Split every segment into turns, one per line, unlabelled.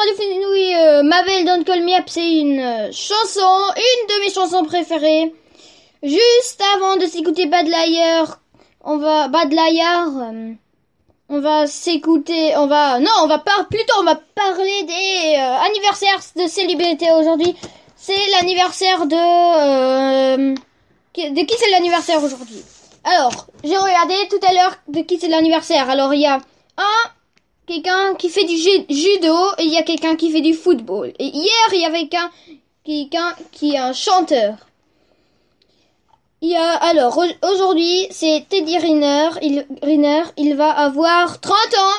Radio Fenouil, euh, Mabel Don't Call Me Up, c'est une euh, chanson, une de mes chansons préférées. Juste avant de s'écouter Bad Liar, on va, Bad Liar, euh, on va s'écouter, on va, non, on va pas, plutôt on va parler des euh, anniversaires de célébrités aujourd'hui. C'est l'anniversaire de, de qui c'est l'anniversaire aujourd'hui? Alors, j'ai regardé tout à l'heure de qui c'est l'anniversaire. Alors, il y a un quelqu'un qui fait du ju- judo et il y a quelqu'un qui fait du football. Et hier, il y avait quelqu'un quelqu'un qui est un chanteur. Il y a alors au- aujourd'hui, c'est Teddy Riner, il Riner, il va avoir 30 ans.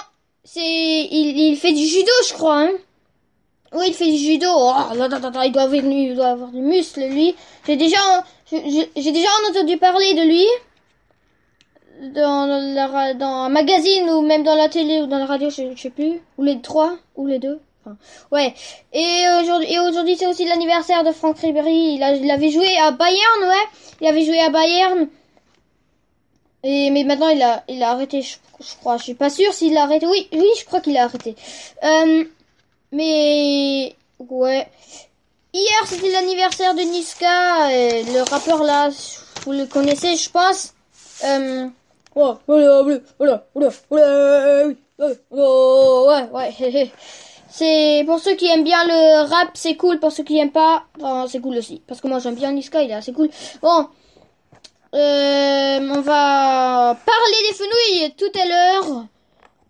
Il, il fait du judo, je crois hein. Oui, il fait du judo. Oh, il doit avoir il doit avoir du muscle lui. J'ai déjà j'ai déjà entendu parler de lui dans, la, dans un magazine ou même dans la télé ou dans la radio, je, je sais plus, ou les trois, ou les deux. Enfin, ouais. Et aujourd'hui, aujourd'hui c'est aussi l'anniversaire de Franck Ribéry. Il, a, il avait joué à Bayern, ouais. Il avait joué à Bayern. Et mais maintenant il a, il a arrêté, je, crois. Je suis pas sûre s'il a arrêté. Oui, oui, je crois qu'il a arrêté. Euh, mais ouais. Hier c'était l'anniversaire de Niska, le rappeur là, vous le connaissez, je pense. Euh, C'est pour ceux qui aiment bien le rap, c'est cool. Pour ceux qui aiment pas, c'est cool aussi. Parce que moi j'aime bien Niska, il est assez cool. Bon, euh, on va parler des fenouilles tout à l'heure.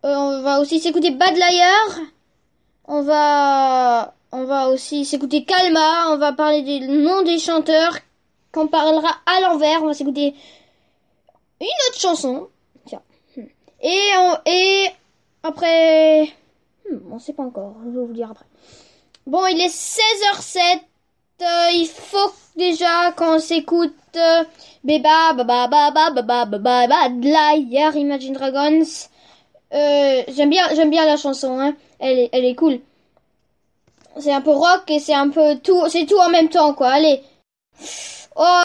Euh, on va aussi s'écouter Bad Liar. On va, on va aussi s'écouter Kalma. On va parler des noms des chanteurs. Qu'on parlera à l'envers. On va s'écouter une autre chanson. Tiens. Et, après... Hmm, on sait pas encore. Je vais vous dire après. Bon, il est 16h07. euh, il faut déjà qu'on s'écoute euh, Beba, Baba, Baba, Baba, Baba, Bad Liar, Imagine Dragons. J'aime bien, j'aime bien la chanson. Elle est, elle est cool. C'est un peu rock et c'est un peu tout, c'est tout en même temps, quoi. Allez. Oh.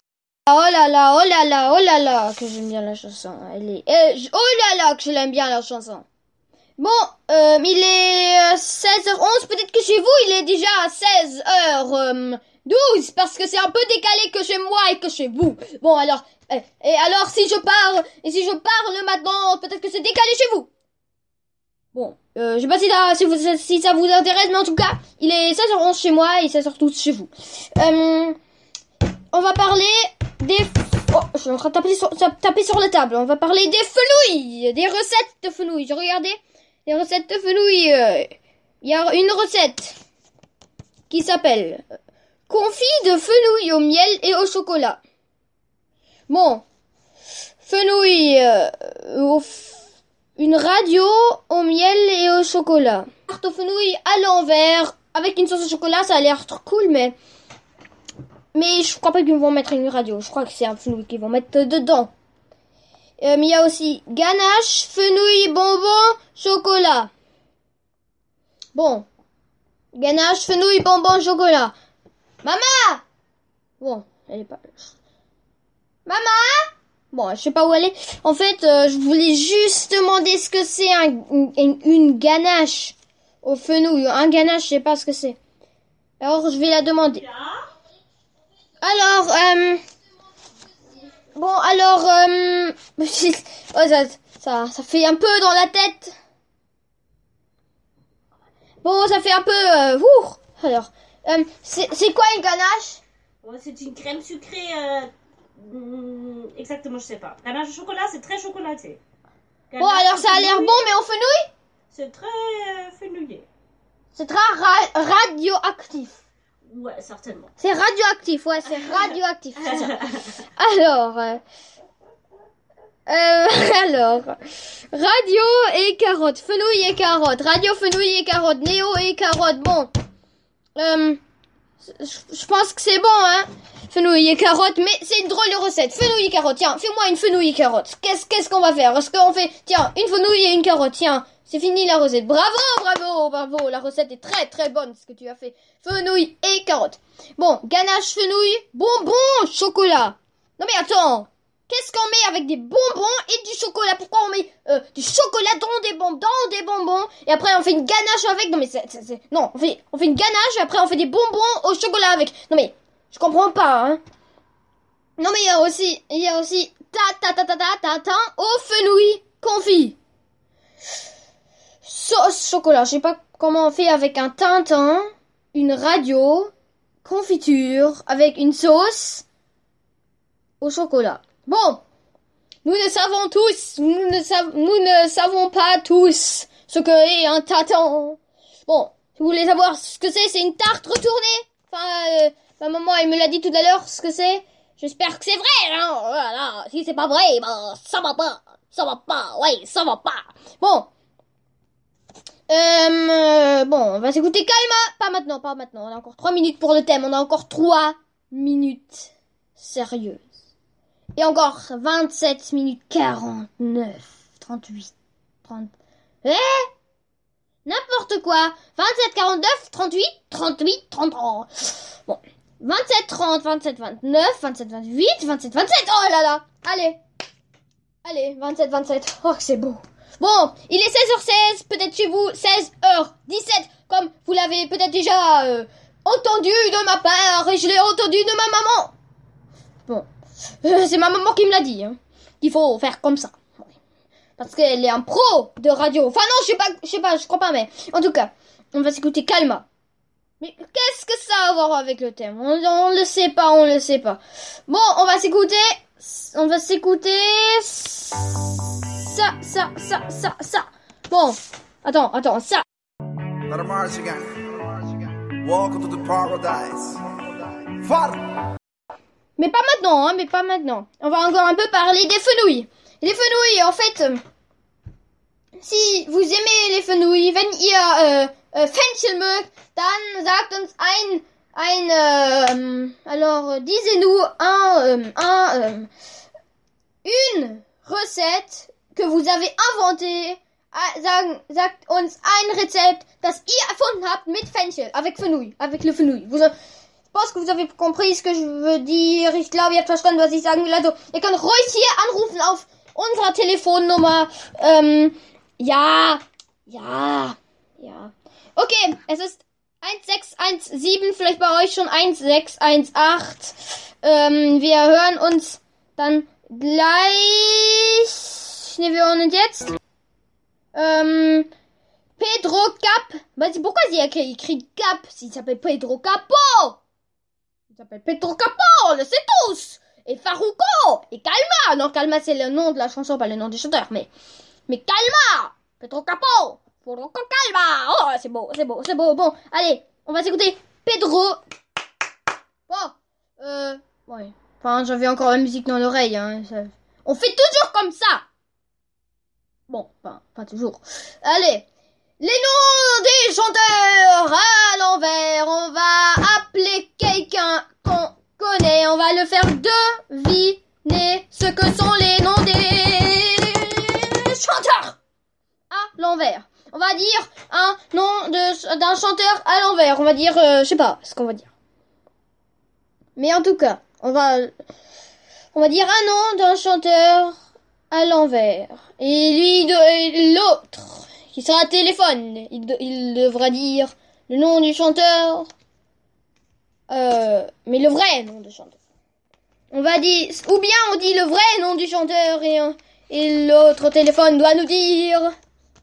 Oh là là, oh là là, oh là là, que j'aime bien la chanson. Elle est, euh, oh là là, que je l'aime bien la chanson. Bon, euh, il est euh, 16h11, peut-être que chez vous il est déjà 16h12, parce que c'est un peu décalé que chez moi et que chez vous. Bon alors, euh, et alors si je parle, et si je parle maintenant, peut-être que c'est décalé chez vous. Bon, euh, je sais pas si, ça- vous- intéresse, mais en tout cas, il est 16h11 chez moi et 16h12 chez vous. Euh, on va parler Oh, je suis en train de taper sur, la table. On va parler des fenouilles, des recettes de fenouilles. J'ai regardé les recettes de fenouilles. euh, Il y a une recette qui s'appelle euh, confit de fenouil au miel et au chocolat. Bon, fenouil euh, au une radio au miel et au chocolat. Tarte aux fenouil à l'envers avec une sauce au chocolat, ça a l'air trop cool, mais mais je crois pas qu'ils vont mettre une radio. Je crois que c'est un fenouil qu'ils vont mettre dedans. Euh, mais il y a aussi ganache, fenouil, bonbon, chocolat. Bon. Ganache, fenouil, bonbon, chocolat. Maman Bon, elle est pas... Maman Bon, je sais pas où elle est. En fait, euh, je voulais juste demander ce que c'est un- une, une ganache au fenouil. Un ganache, je sais pas ce que c'est. Alors, je vais la demander. Alors, euh... Bon, alors, euh... oh, ça, ça, ça fait un peu dans la tête. Bon, ça fait un peu... Euh... Alors, euh, c'est quoi une ganache?
Ouais, c'est une crème sucrée. euh, hmm, exactement, je sais pas. Ganache au chocolat, c'est très chocolaté.
Bon, alors ça a l'air bon, mais au fenouil
C'est très fenouillé.
C'est très ra- radioactif.
Ouais, certainement.
C'est radioactif, ouais, c'est radioactif. ça. Alors, euh, euh, alors, radio et carotte, fenouil et carotte, radio, fenouil et carotte, néo et carotte. Bon, euh, je pense que c'est bon, hein. Fenouil et carotte, mais c'est une drôle de recette. Fenouil et carotte, tiens, fais-moi une fenouil et carotte. Qu'est-ce qu'est-ce qu'on va faire? Est-ce qu'on fait, tiens, une fenouil et une carotte, tiens. C'est fini la recette. Bravo, bravo, bravo. La recette est très très bonne ce que tu as fait. Fenouil et carotte. Bon, ganache, fenouil, bonbon, chocolat. Non mais attends. Qu'est-ce qu'on met avec des bonbons et du chocolat Pourquoi on met euh, du chocolat dans des bonbons, dans des bonbons et après on fait une ganache avec Non mais c'est, c'est- non, on fait on fait une ganache et après on fait des bonbons au chocolat avec. Non mais je comprends pas. Hein. Non mais il y a aussi il y a aussi ta ta ta ta ta ta ta au fenouil confit. Sauce chocolat. Je sais pas comment on fait avec un Tintin, une radio, confiture avec une sauce au chocolat. Bon, nous ne savons tous, nous ne, savons pas tous ce que est un tatan. Bon, si vous voulez savoir ce que c'est, c'est une tarte retournée. Enfin, euh, ma maman, elle me l'a dit tout à l'heure ce que c'est. J'espère que c'est vrai, hein. Si c'est pas vrai, ben, ça va pas. Ça va pas, ouais, ça va pas. Bon. Euh, euh, bon, on va s'écouter Calma. Pas maintenant, pas maintenant. On a encore 3 minutes pour le thème. On a encore 3 minutes sérieuses. Et encore 27 minutes 49, 38, 30. Eh? N'importe quoi 27, 49, 38, 38, 33. Bon. 27, 30, 27, 29, 27, 28, 27, 27. Oh là là Allez Allez, 27, 27. Oh, c'est beau. Bon, il est 16h16, peut-être chez vous 16h17, comme vous l'avez peut-être déjà euh, entendu de ma part, et je l'ai entendu de ma maman. Bon, euh, c'est ma maman qui me l'a dit, hein, qu'il faut faire comme ça. Parce qu'elle est un pro de radio. Enfin non, je sais pas, je sais pas, je crois pas, mais en tout cas, on va s'écouter Calma. Mais qu'est-ce que ça a à voir avec le thème? On, on le sait pas, on le sait pas. Bon, on va s'écouter, on va s'écouter ça, ça, ça, ça, ça. Bon, attends, attends, ça.
Welcome to the paradise. Far.
Mais pas maintenant, hein, mais pas maintenant. On va encore un peu parler des fenouilles. Les fenouilles, en fait, euh, si vous aimez les fenouilles, wenn ihr äh, äh, dann sagt uns ein, euh, alors disez-nous un, un, une recette que vous avez inventée. Ah, Sagen, sagt uns ein Rezept, das ihr erfunden habt mit Fenchel, avec fenouil, avec le fenouil. Vous, pense que vous avez compris ce que je veux dire. Ich glaube, ihr habt verstanden, was ich sagen will. Also, ihr könnt ruhig hier anrufen auf unserer Telefonnummer. Ähm, ja, ja, ja. Okay, es ist 1617, vielleicht bei euch schon. 1618. Ähm, wir hören uns dann gleich. Ne, wir hören uns jetzt. Ähm, Pedro Cap. Bah, c'est pourquoi a écrit Cap s'il s'appelle Pedro Capo. Il s'appelle Pedro Capo, le sait tous Et Faruco Et Calma. Non, Calma c'est le nom de la chanson, pas le nom du chanteur, mais... Mais Calma. Pedro Capo Calma Oh, c'est beau, c'est beau, c'est beau. Bon, allez, on va s'écouter Pedro... Bon, euh... Ouais. Enfin, j'avais encore la musique dans l'oreille, hein. On fait toujours comme ça Bon, enfin, pas toujours. Allez, les noms des chanteurs à l'envers. On va appeler quelqu'un qu'on connaît. On va le faire deviner ce que sont les noms des chanteurs à l'envers. On va dire un nom d'un chanteur à l'envers. On va dire, euh, je sais pas ce qu'on va dire. Mais en tout cas, on va, on va dire un nom d'un chanteur à l'envers. Et lui, l'autre, qui sera téléphone, il, de- il devra dire le nom du chanteur, euh, mais le vrai nom du chanteur. On va dire, ou bien on dit le vrai nom du chanteur et, l'autre au téléphone doit nous dire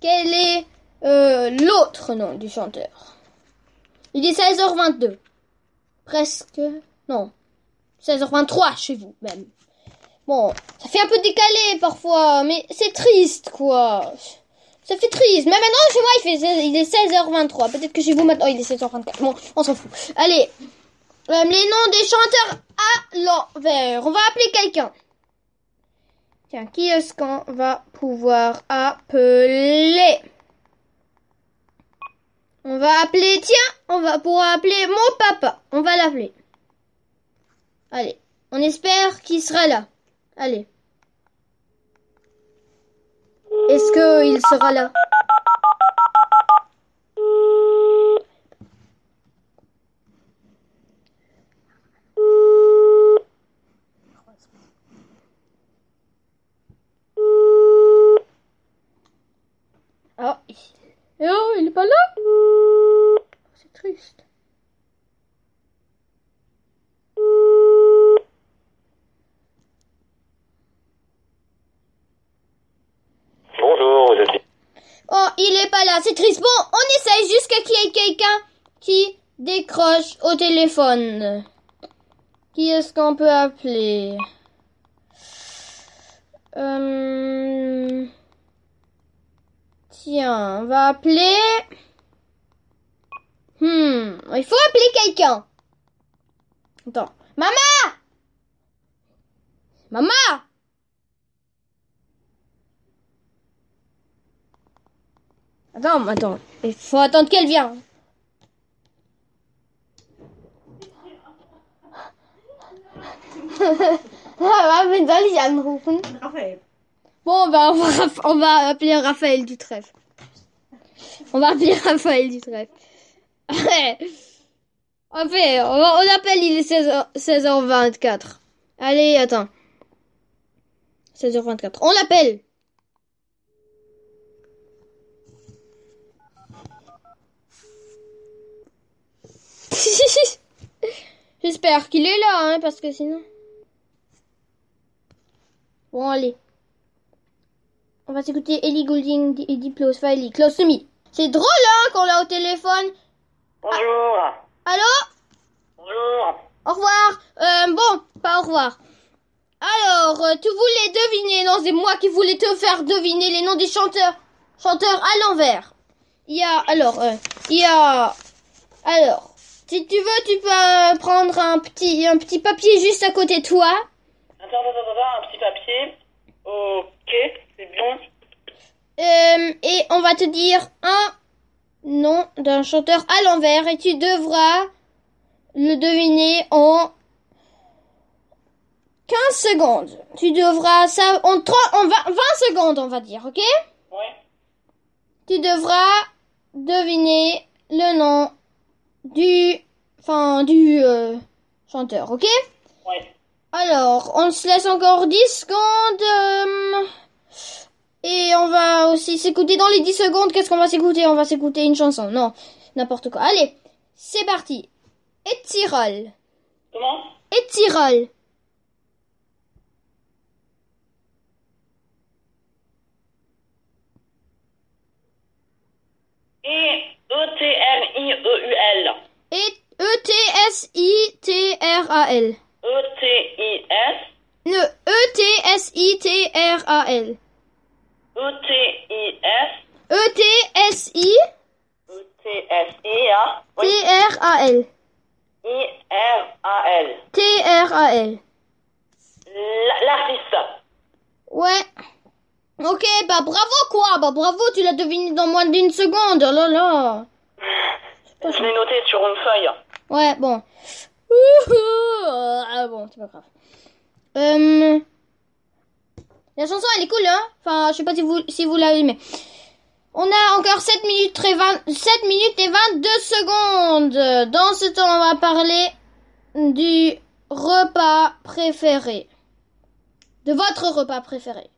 quel est euh, l'autre nom du chanteur. Il est 16h22. Presque, non, 16h23 chez vous même. Bon, ça fait un peu décalé parfois, mais c'est triste, quoi. Ça fait triste. Mais maintenant, chez moi, il, fait, il est 16h23. Peut-être que chez vous, maintenant, il est 16h24. Bon, on s'en fout. Allez. Euh, les noms des chanteurs à l'envers. On va appeler quelqu'un. Tiens, qui est-ce qu'on va pouvoir appeler On va appeler, tiens, on va pouvoir appeler mon papa. On va l'appeler. Allez, on espère qu'il sera là. Allez. Est-ce que il sera là? Il est pas là. C'est triste. Bon, on essaye jusqu'à qu'il y ait quelqu'un qui décroche au téléphone. Qui est-ce qu'on peut appeler? Euh, Tiens, on va appeler... Hmm, il faut appeler quelqu'un. Attends. Maman Maman Attends, attends. Il faut attendre qu'elle vienne. Ah, mais soll ich anrufen?
Raphaël.
Bon, on va, on va, on va appeler Raphaël du trèfle. On va appeler Raphaël du trèfle. en fait, on, va- on appelle, il est 16h, 16h24. Allez, attends. 16h24. On l'appelle. J'espère qu'il est là, hein, parce que sinon... Bon, allez. On va s'écouter Ellie Goulding et Diplo Smiley. Close to me. C'est drôle, hein, qu'on l'a au téléphone.
Bonjour.
Allô?
Bonjour.
Au revoir. Euh, bon, pas au revoir. Alors, euh, tu voulais deviner, non, c'est moi qui voulais te faire deviner les noms des chanteurs. Chanteurs à l'envers. Il y a, alors, euh, il y a, alors, si tu veux, tu peux euh, prendre un petit, un petit papier juste à côté de toi.
Attends, attends, attends, un petit papier. Ok, c'est bon.
Euh, et on va te dire un nom d'un chanteur à l'envers et tu devras le deviner en 15 secondes. Tu devras ça en 30, en 20, 20 secondes, on va dire, ok?
Ouais.
Tu devras deviner le nom du, enfin, du euh, chanteur, ok?
Ouais.
alors, on se laisse encore 10 secondes. euh, et on va aussi s'écouter dans les 10 secondes. Qu'est-ce qu'on va s'écouter? On va s'écouter une chanson. Non, n'importe quoi. Allez, c'est parti. Et Tyrol.
Comment
Et Tyrol.
Et E-T-R-I-E-U-L.
Et E E-T-S-I-T-R-A-L.
E-T-I-S.
Ne, E E-T-S-I-T-R-A-L.
E-T-I-S.
E-T-S-I-T-R-A-L.
E-T-S-I-A. I-R-A-L.
T-R-A-L.
L- L'artiste.
Ouais. Ok, bah bravo quoi Bah bravo, tu l'as deviné dans moins d'une seconde. Oh là là.
Je l'ai noté sur une feuille.
Ouais, bon. Ah bon, c'est pas grave. Euh, La chanson, elle est cool, hein Enfin, je sais pas si vous, si vous l'avez aimé. On a encore 7 minutes, et 20 7 minutes et 22 secondes. Dans ce temps, on va parler du repas préféré. De votre repas préféré.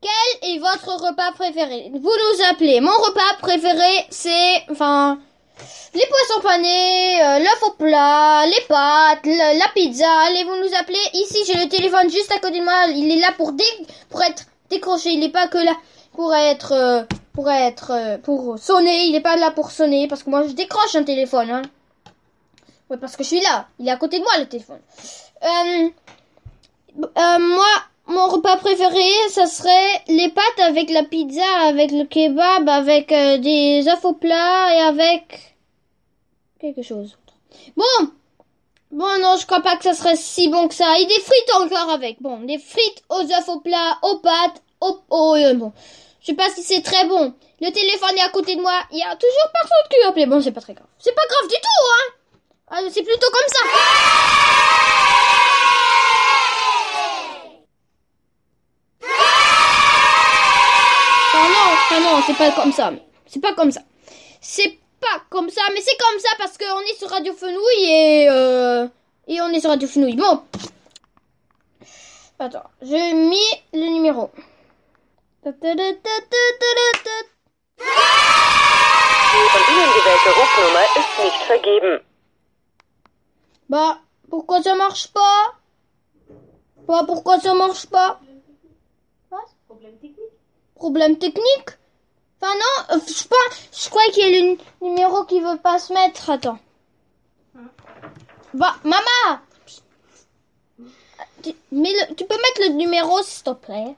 Quel est votre repas préféré? Vous nous appelez. Mon repas préféré, c'est... Enfin... Les poissons panés, euh, l'œuf au plat, les pâtes, la, pizza. Allez, vous nous appelez. Ici, j'ai le téléphone juste à côté de moi. Il est là pour être décroché. Il n'est pas que là pour être euh, pour être euh, pour sonner. Il n'est pas là pour sonner parce que moi je décroche un téléphone. Hein. Ouais, parce que je suis là. Il est à côté de moi le téléphone. Euh, moi, mon repas préféré, ça serait les pâtes avec la pizza, avec le kebab, avec euh, des œufs au et avec quelque chose. Bon, bon non, je crois pas que ça serait si bon que ça. Et des frites encore avec. Bon, des frites aux œufs au aux pâtes, au, au euh, bon. Je sais pas si c'est très bon. Le téléphone est à côté de moi. Il y a toujours personne qui appelé. Bon, c'est pas très grave. C'est pas grave du tout, hein. Ah, c'est plutôt comme ça. Ah non, c'est pas comme ça. C'est pas comme ça. C'est pas comme ça, mais c'est comme ça parce qu'on est sur Radio Fenouille et euh, et on est sur Radio Fenouille. Bon. Attends, j'ai mis le numéro. Bah, pourquoi ça marche pas? Bah, pourquoi ça marche pas?
Problème technique.
Problème technique? Enfin non, euh, je crois, je crois qu'il y a le nu- numéro qui veut pas se mettre. Attends. Va, maman. Tu, le- tu peux mettre le numéro s'il te plaît?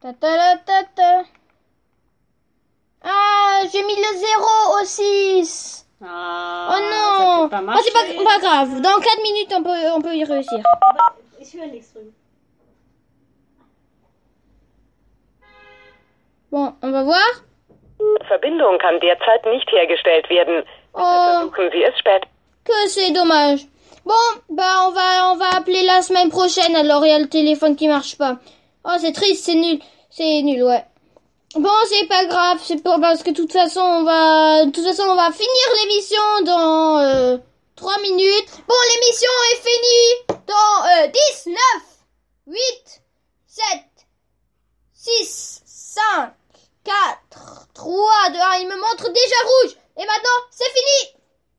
Ta ta ta ta ta. Ah, j'ai mis le 0 au 6.
Ah,
Oh non.
Pas
Oh, c'est pas, pas grave. Dans 4 minutes, on peut, on peut y réussir.
Drüben.
Bon, on va voir.
Verbindung kann derzeit nicht hergestellt werden.
Oh,
Versuchen Sie es später.
que c'est dommage. Bon, bah on va, on va appeler la semaine prochaine. Alors il y a le téléphone qui marche pas. Oh, c'est triste, c'est nul, c'est nul, ouais. Bon, c'est pas grave, c'est pas parce que de toute façon on va, de toute façon on va finir l'émission dans euh, 3 minutes. Bon, l'émission est finie dans euh, 10, 9, 8, 7, 6, 5, 4, 3, 2, 1. Il me montre déjà rouge. Et maintenant, c'est fini.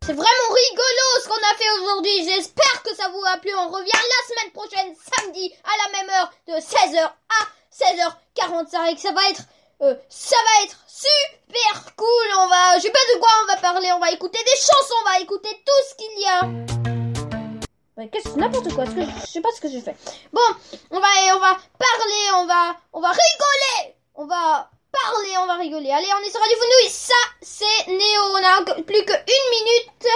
C'est vraiment rigolo ce qu'on a fait aujourd'hui. J'espère que ça vous a plu. On revient la semaine prochaine, samedi, à la même heure, de 16h à 16h45. Ça va être, euh, ça va être super cool. On va, je sais pas de quoi on va parler. On va écouter des chansons. On va écouter tout ce qu'il y a. Qu'est-ce que n'importe quoi. je sais pas ce que j'ai fait. Bon, on va, on va parler. On va, on va rigoler. On va parler. On va rigoler. Allez, on est sur Radio Fenouille. Ça, c'est Néo. On a plus qu'une minute.